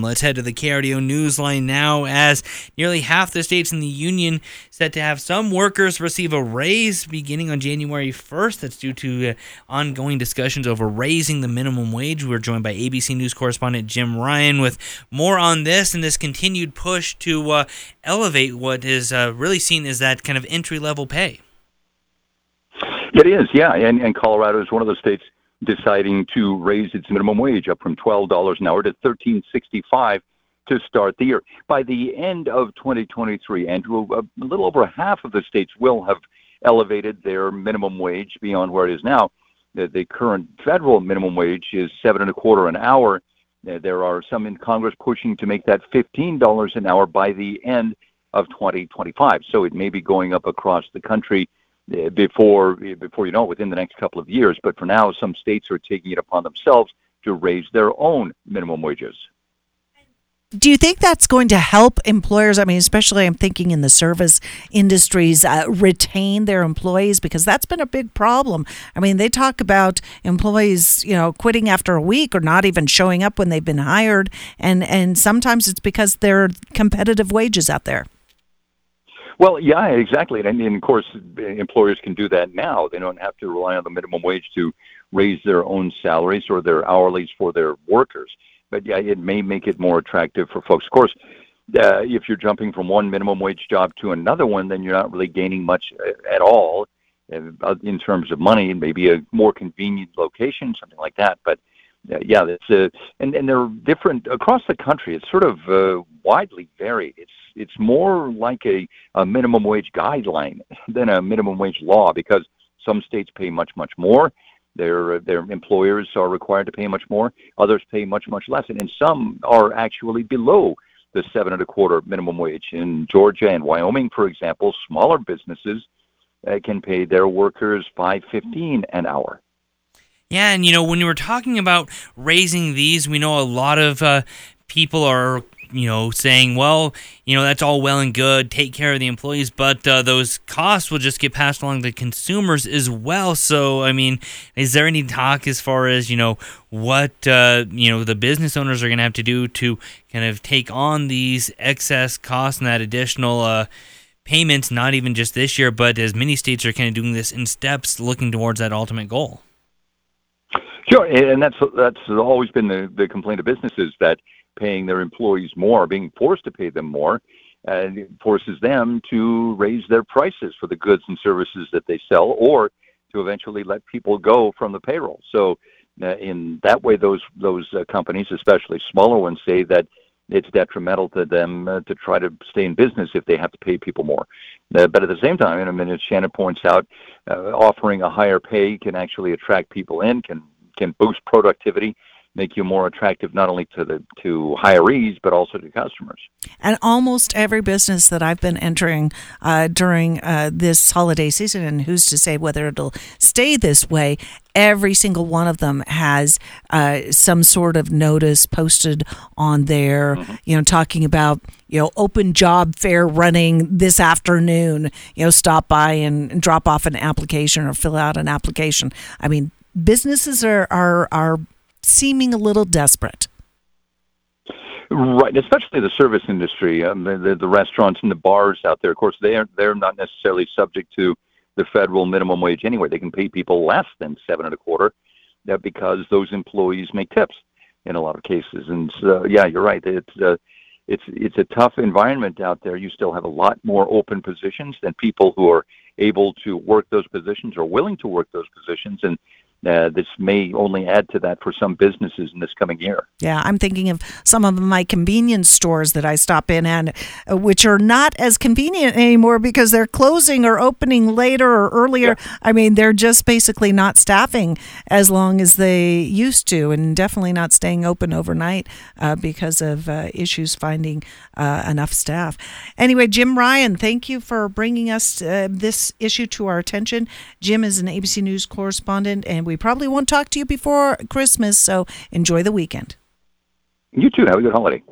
Let's head to the KRDO Newsline now, as nearly half the states in the union set to have some workers receive a raise beginning on January 1st. That's due to uh, ongoing discussions over raising the minimum wage. We're joined by ABC News correspondent Jim Ryan with more on this and this continued push to uh, elevate what is uh, really seen as that kind of entry level pay. It is, yeah, and, and Colorado is one of those states deciding to raise its minimum wage up from $12 an hour to $13.65 to start the year. By the end of 2023, Andrew, a little over half of the states will have elevated their minimum wage beyond where it is now. The, the current federal minimum wage is seven and a quarter an hour. Uh, there are some in Congress pushing to make that $15 an hour by the end of 2025. So it may be going up across the country before before you know it, within the next couple of years. But for now, some states are taking it upon themselves to raise their own minimum wages. Do you think that's going to help employers? I mean, especially I'm thinking in the service industries, uh, retain their employees because that's been a big problem. I mean, they talk about employees, you know, quitting after a week or not even showing up when they've been hired, and and sometimes it's because there are competitive wages out there. Well, yeah, exactly. And, and of course, employers can do that now. They don't have to rely on the minimum wage to raise their own salaries or their hourlies for their workers. But yeah, it may make it more attractive for folks. Of course, uh, if you're jumping from one minimum wage job to another one, then you're not really gaining much uh, at all uh, in terms of money. Maybe a more convenient location, something like that. But yeah, it's uh, and and they're different across the country. It's sort of uh, widely varied. It's it's more like a, a minimum wage guideline than a minimum wage law because some states pay much much more. Their their employers are required to pay much more. Others pay much much less, and, and some are actually below the seven and a quarter minimum wage. In Georgia and Wyoming, for example, smaller businesses uh, can pay their workers five fifteen an hour. Yeah, and you know when we were talking about raising these, we know a lot of uh, people are you know, saying, well, you know, that's all well and good, take care of the employees, but uh, those costs will just get passed along to consumers as well. So, I mean, is there any talk as far as, you know, what, uh, you know, the business owners are going to have to do to kind of take on these excess costs and that additional, uh, payments, not even just this year, but as many states are kind of doing this in steps, looking towards that ultimate goal? Sure, and that's that's always been the, the complaint of businesses that paying their employees more, being forced to pay them more, it forces them to raise their prices for the goods and services that they sell, or to eventually let people go from the payroll. So, uh, in that way, those those uh, companies, especially smaller ones, say that it's detrimental to them uh, to try to stay in business if they have to pay people more. Uh, but at the same time, in a minute, Shannon points out, uh, offering a higher pay can actually attract people in, can can boost productivity make you more attractive not only to the to hirees but also to customers. And almost every business that I've been entering uh, during uh, this holiday season, and who's to say whether it'll stay this way, every single one of them has uh, some sort of notice posted on there, mm-hmm. you know, talking about you know open job fair running this afternoon. You know, stop by and, and drop off an application or fill out an application. I mean, businesses are are are seeming a little desperate. Right, especially the service industry, um, the, the, the restaurants and the bars out there. Of course, they are they're not necessarily subject to the federal minimum wage anyway. They can pay people less than seven and a quarter, uh, because those employees make tips in a lot of cases. And so, yeah, you're right. It's uh, it's it's a tough environment out there. You still have a lot more open positions than people who are able to work those positions or willing to work those positions, and uh, this may only add to that for some businesses in this coming year. Yeah, I'm thinking of some of my convenience stores that I stop in and uh, which are not as convenient anymore because they're closing or opening later or earlier. Yeah. I mean, they're just basically not staffing as long as they used to, and definitely not staying open overnight uh, because of uh, issues finding uh, enough staff. Anyway, Jim Ryan, thank you for bringing us uh, this issue to our attention. Jim is an ABC News correspondent and we probably won't talk to you before Christmas, so enjoy the weekend. You too. Have a good holiday.